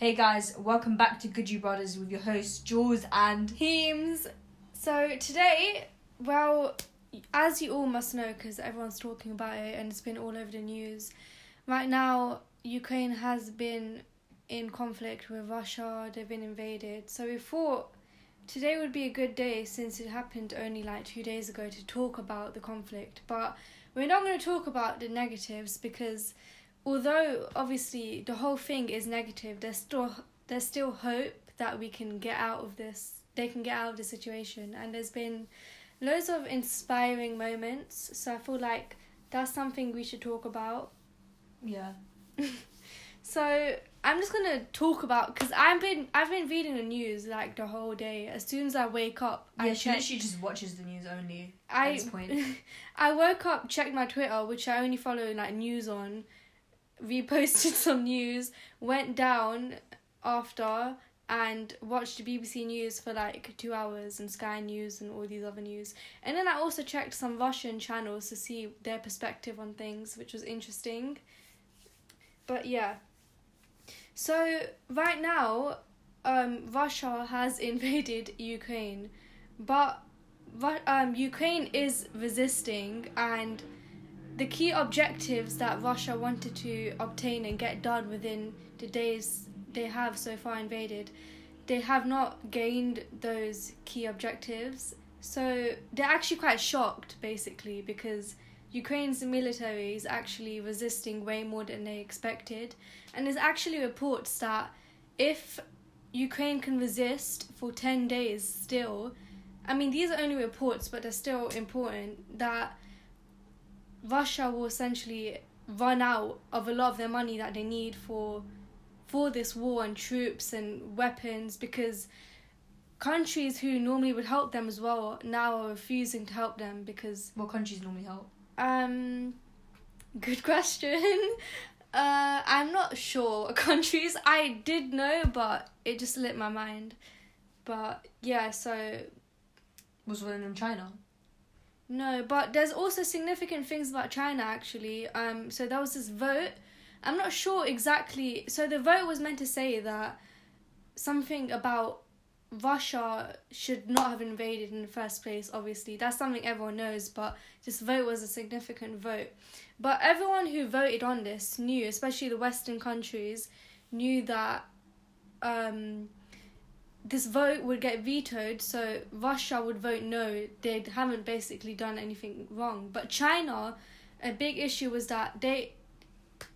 Hey guys, welcome back to Good You Brothers with your hosts Jules and Heems. So today, well, as you all must know, because everyone's talking about it and it's been all over the news. Right now, Ukraine has been in conflict with Russia. They've been invaded. So we thought today would be a good day since it happened only like two days ago to talk about the conflict. But we're not going to talk about the negatives because although obviously the whole thing is negative, there's still there's still hope that we can get out of this. They can get out of the situation, and there's been loads of inspiring moments. So I feel like that's something we should talk about. yeah, So I'm just gonna talk about because I've been I've been reading the news like the whole day. As soon as I wake up, I yeah. She check. literally just watches the news only. I this point. I woke up, checked my Twitter, which I only follow like news on, reposted some news, went down after and watched BBC News for like two hours and Sky News and all these other news. And then I also checked some Russian channels to see their perspective on things, which was interesting. But yeah. So right now, um, Russia has invaded Ukraine, but um, Ukraine is resisting, and the key objectives that Russia wanted to obtain and get done within the days they have so far invaded, they have not gained those key objectives. So they're actually quite shocked, basically, because Ukraine's military is actually resisting way more than they expected. And there's actually reports that if Ukraine can resist for 10 days still, I mean, these are only reports, but they're still important, that Russia will essentially run out of a lot of their money that they need for for this war and troops and weapons because countries who normally would help them as well now are refusing to help them because What countries normally help? um good question uh i'm not sure countries i did know but it just lit my mind but yeah so Was one of them China? No but there's also significant things about china actually. Um so there was this vote. I'm not sure exactly. So the vote was meant to say that something about russia should not have invaded in the first place obviously. That's something everyone knows but this vote was a significant vote. But everyone who voted on this knew especially the western countries knew that um this vote would get vetoed, so Russia would vote no. They haven't basically done anything wrong. But China, a big issue was that they,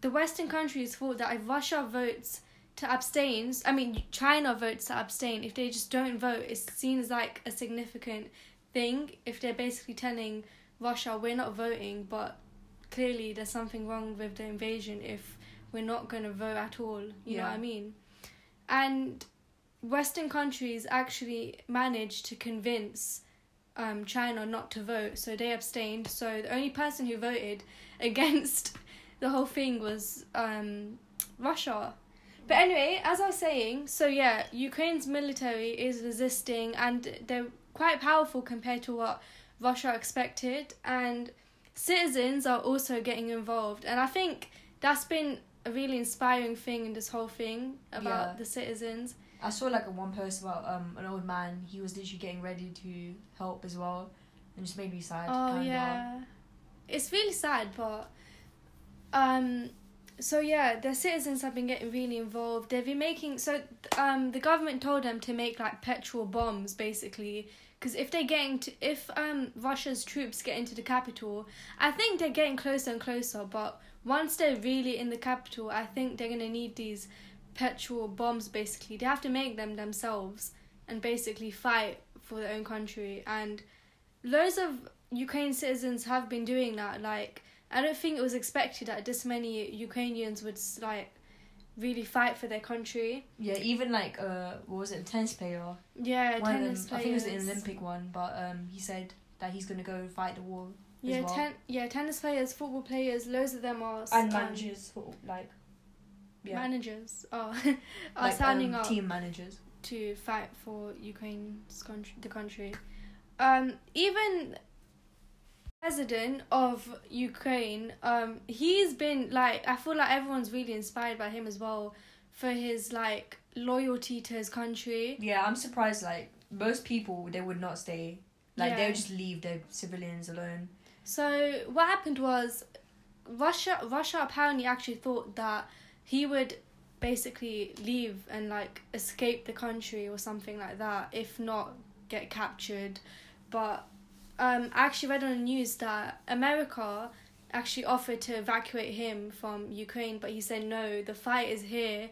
the Western countries thought that if Russia votes to abstain, I mean China votes to abstain, if they just don't vote, it's seen as like a significant thing. If they're basically telling Russia we're not voting, but clearly there's something wrong with the invasion if we're not gonna vote at all. You know what I mean? And Western countries actually managed to convince um, China not to vote, so they abstained. So the only person who voted against the whole thing was um, Russia. But anyway, as I was saying, so yeah, Ukraine's military is resisting and they're quite powerful compared to what Russia expected, and citizens are also getting involved. And I think that's been a really inspiring thing in this whole thing about Yeah. the citizens. I saw like a one post about um an old man. He was literally getting ready to help as well, and just made me sad. Oh yeah, it's really sad, but um, so yeah, the citizens have been getting really involved. They've been making so um the government told them to make like petrol bombs basically. Because if they're getting to, if um Russia's troops get into the capital, I think they're getting closer and closer. But once they're really in the capital, I think they're gonna need these petrol bombs. Basically, they have to make them themselves and basically fight for their own country. And loads of Ukraine citizens have been doing that. Like, I don't think it was expected that this many Ukrainians would like really fight for their country. Yeah, even like uh, what was it? A tennis player. Yeah, one tennis them. I think it was an Olympic one, but um, he said that he's gonna go fight the war. Yeah, well. ten yeah tennis players, football players. Loads of them are and managers like. Yeah. managers are are like, standing um, up Team managers. to fight for Ukraine's country, the country. Um, even president of Ukraine, um, he's been like I feel like everyone's really inspired by him as well. for his like loyalty to his country. Yeah, I'm surprised. Like most people, they would not stay. Like they Yeah. would just leave the civilians alone. So what happened was Russia Russia apparently actually thought that he would basically leave and like escape the country or something like that if not get captured. But um I actually read on the news that America actually offered to evacuate him from Ukraine but he said no the fight is here.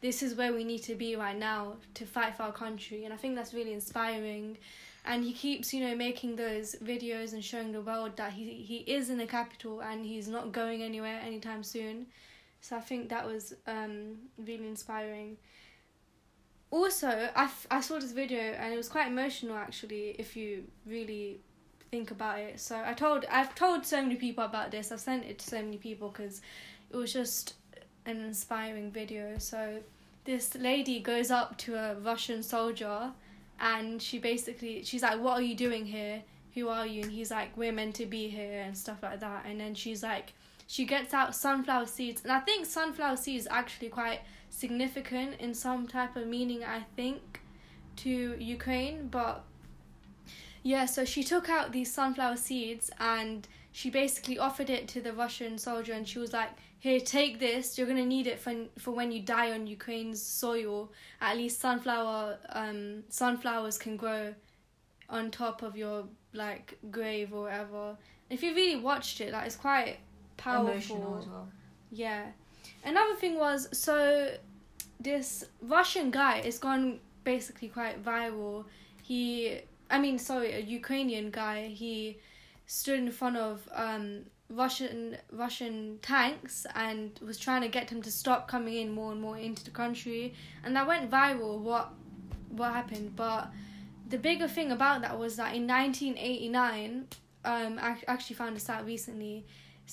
This is where we need to be right now to fight for our country. And I think that's really inspiring. And he keeps you know making those videos and showing the world that he he is in the capital and he's not going anywhere anytime soon so i think that was um really inspiring. Also I, f- I saw this video and it was quite emotional actually if you really think about it. So i told i've told so many people about this. I've sent it to so many people because it was just an inspiring video. So this lady goes up to a russian soldier and she basically she's like what are you doing here? Who are you? And he's like we're meant to be here and stuff like that. And then she's like she gets out sunflower seeds and i think sunflower seeds actually quite significant in some type of meaning i think to ukraine but yeah so she took out these sunflower seeds and she basically offered it to the russian soldier and she was like here take this. You're gonna need it for for when you die on ukraine's soil. At least sunflower um sunflowers can grow on top of your like grave or whatever. If you really watched it like it's quite powerful Emotional as well. yeah another thing was so this russian guy is gone basically quite viral he i mean sorry a ukrainian guy he stood in front of um Russian Russian tanks and was trying to get them to stop coming in more and more into the country, and that went viral. What what happened? But the bigger thing about that was that in 1989, um, I actually found this out recently.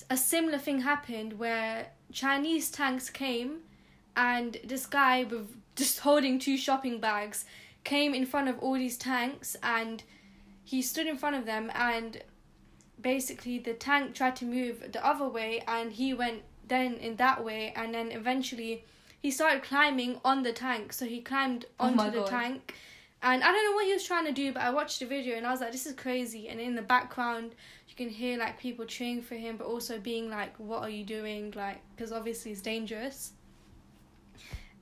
A similar thing happened where Chinese tanks came, and this guy with just holding two shopping bags came in front of all these tanks, and he stood in front of them and basically the tank tried to move the other way and he went then in that way and then eventually he started climbing on the tank. So he climbed Oh onto my the God. tank. And i don't know what he was trying to do but i watched the video and i was like this is crazy. And in the background can hear like people cheering for him but also being like what are you doing? Like because obviously it's dangerous.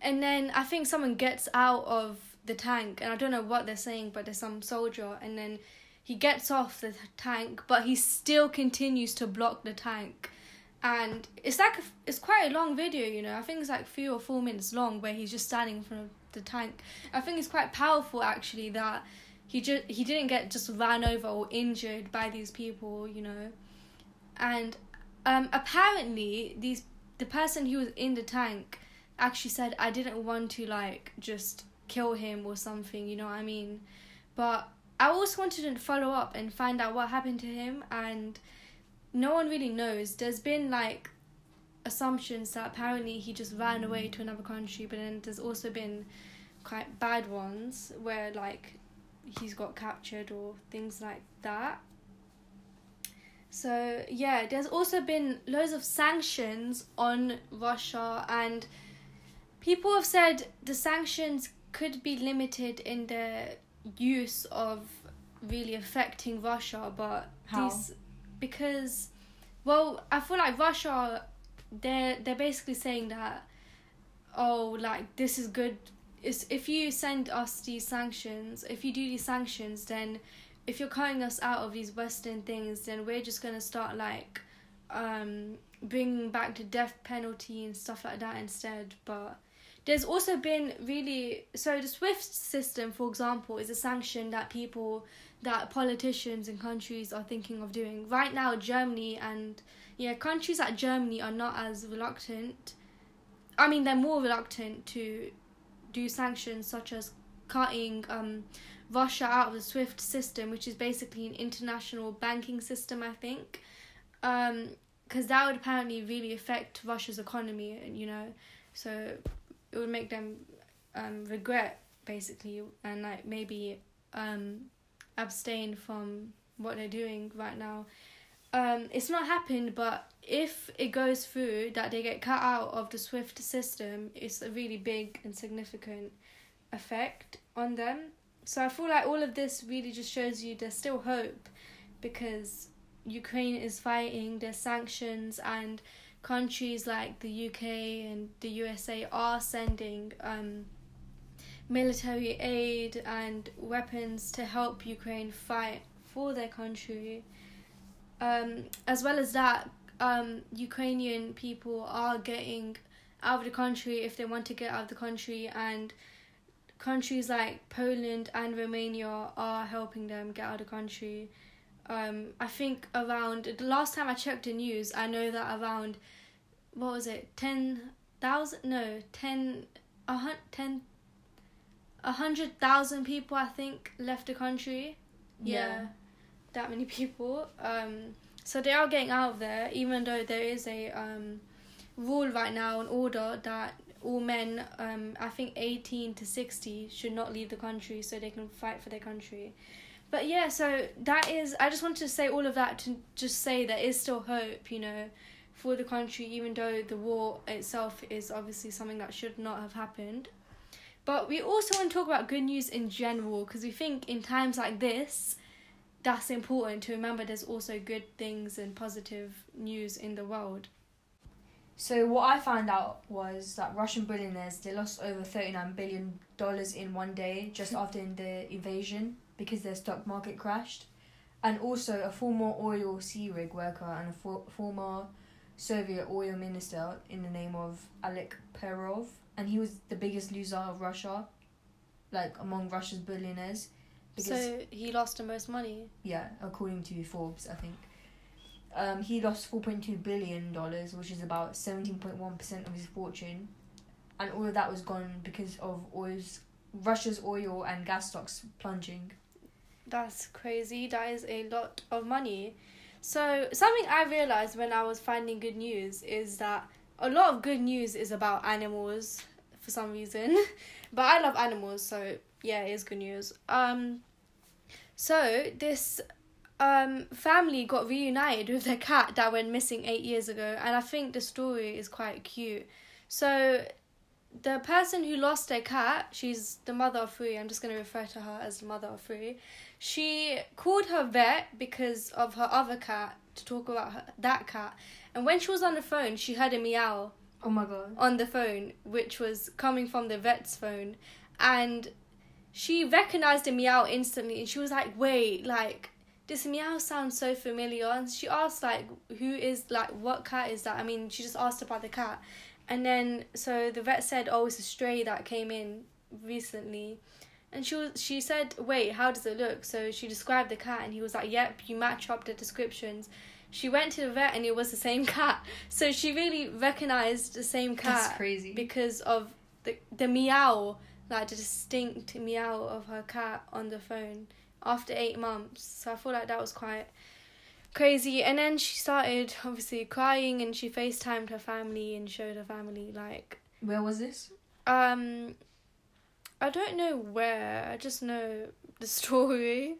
And then i think someone gets out of the tank and i don't know what they're saying but there's some soldier and then he gets off the tank but he still continues to block the tank. And it's like a, it's quite a long video you know? I think it's like three or four minutes long where he's just standing in front of the tank. I think it's quite powerful actually that he just he didn't get just ran over or injured by these people you know and um apparently these the person who was in the tank actually said i didn't want to like just kill him or something you know what i mean but I also wanted to follow up and find out what happened to him, and no one really knows. There's been like assumptions that apparently he just ran away to another country, but then there's also been quite bad ones where like he's got captured or things like that. So yeah, there's also been loads of sanctions on Russia, and people have said the sanctions could be limited in their use of really affecting Russia, but How? these because well, I feel like Russia they're they're basically saying that oh like this is good is if you send us these sanctions if you do these sanctions then if you're cutting us out of these western things then we're just to start like um bringing back the death penalty and stuff like that instead. But there's also been really so the swift system for example is a sanction that people that politicians and countries are thinking of doing. Right now germany and yeah countries like germany are not as reluctant i mean they're more reluctant to do sanctions such as cutting um russia out of the swift system which is basically an international banking system i think. Um because that would apparently really affect russia's economy and you know so it would make them um, regret basically and like maybe um, abstain from what they're doing right now um, it's not happened, but if it goes through that they get cut out of the SWIFT system, it's a really big and significant effect on them. So I feel like all of this really just shows you there's still hope because Ukraine is fighting, there's sanctions, and countries like the UK and the USA are sending um, military aid and weapons to help Ukraine fight for their country. Um, as well as that, um, Ukrainian people are getting out of the country if they want to get out of the country, and countries like Poland and Romania are helping them get out of the country. Um, I think around the last time I checked the news, I know that around what was it, ten thousand? No, ten, a hundred, ten, a hundred thousand people I think left the country. Yeah, Yeah. That many people. Um, so they are getting out of there, even though there is a um, rule right now, an order that all men, um, I think eighteen to sixty, should not leave the country so they can fight for their country. But yeah, so that is. I just wanted to say all of that to just say there is still hope, you know, for the country, even though the war itself is obviously something that should not have happened. But we also want to talk about good news in general because we think in times like this, that's important to remember there's also good things and positive news in the world. So what I found out was that Russian billionaires they lost over thirty nine billion dollars in one day just hmm. after the invasion because their stock market crashed, and also a former oil sea rig worker and a for- former Soviet oil minister in the name of Alek Perov, and he was the biggest loser of Russia, like among Russia's billionaires, because so he lost the most money. yeah, according to Forbes, I think. Um, he lost four point two billion dollars, which is about seventeen point one percent of his fortune, and all of that was gone because of oil's Russia's oil and gas stocks plunging. That's crazy. That is a lot of money. So, something I realized when I was finding good news is that a lot of good news is about animals for some reason. but I love animals, so yeah, it is good news. Um so this um family got reunited with their cat that went missing 8 years ago and I think the story is quite cute. So the person who lost their cat, she's the mother of three. I'm just going to refer to her as the mother of three. She called her vet because of her other cat to talk about her, that cat. And when she was on the phone, she heard a meow Oh my god! on the phone, which was coming from the vet's phone. And she recognized the meow instantly and she was like, wait, like, this meow sounds so familiar. And she asked, like, who is, like, what cat is that? I mean, she just asked about the cat. And then, so the vet said, oh, it's a stray that came in recently. And she was, she said, wait, how does it look? So she described the cat and he was like, yep, you match up the descriptions. She went to the vet and it was the same cat. So she really recognized the same cat That's crazy. because of the the meow, like the distinct meow of her cat on the phone after eight months. So I feel like that was quite crazy. And then she started obviously crying and she FaceTimed her family and showed her family like Where was this? um I don't know where, I just know the story.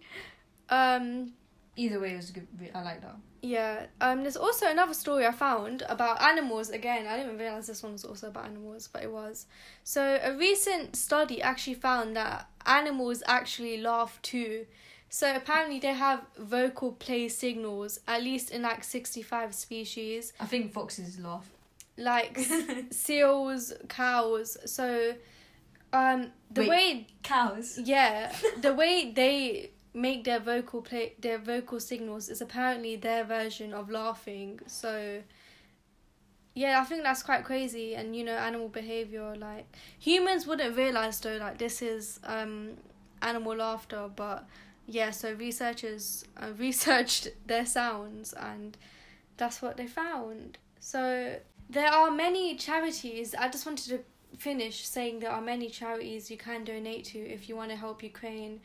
Um Either way, it was good. I like that. yeah, um, there's also another story I found about animals. Again, I didn't realize this one was also about animals, but it was. So, a recent study actually found that animals actually laugh too. So, apparently, they have vocal play signals, at least in like 65 species, I think foxes laugh. like seals, cows. So, um, the Wait. way Cows. yeah, the way they make their vocal play their vocal signals is apparently their version of laughing. So yeah, I think that's quite crazy and you know animal behavior like humans wouldn't realize though like this is um animal laughter but yeah, so researchers uh, researched their sounds and that's what they found. So there are many charities. I just wanted to finish saying there are many charities you can donate to if you want to help Ukraine.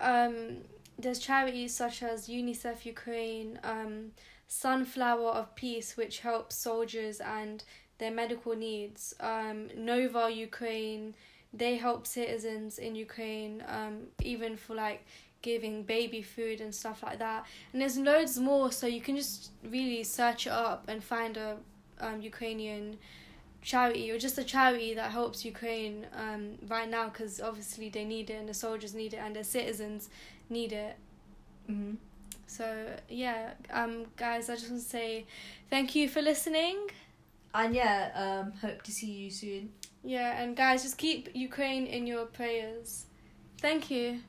Um, there's charities such as UNICEF Ukraine, um, Sunflower of Peace, which helps soldiers and their medical needs. Um, Nova Ukraine, they help citizens in Ukraine, um, even for like giving baby food and stuff like that. And there's loads more, so you can just really search it up and find a um, Ukrainian charity or just a charity that helps Ukraine um, right now because obviously they need it and the soldiers need it and the citizens need it. Mm-hmm. So yeah, um, guys, I just want to say thank you for listening. And yeah, um, hope to see you soon. Yeah, and guys, just keep Ukraine in your prayers. Thank you.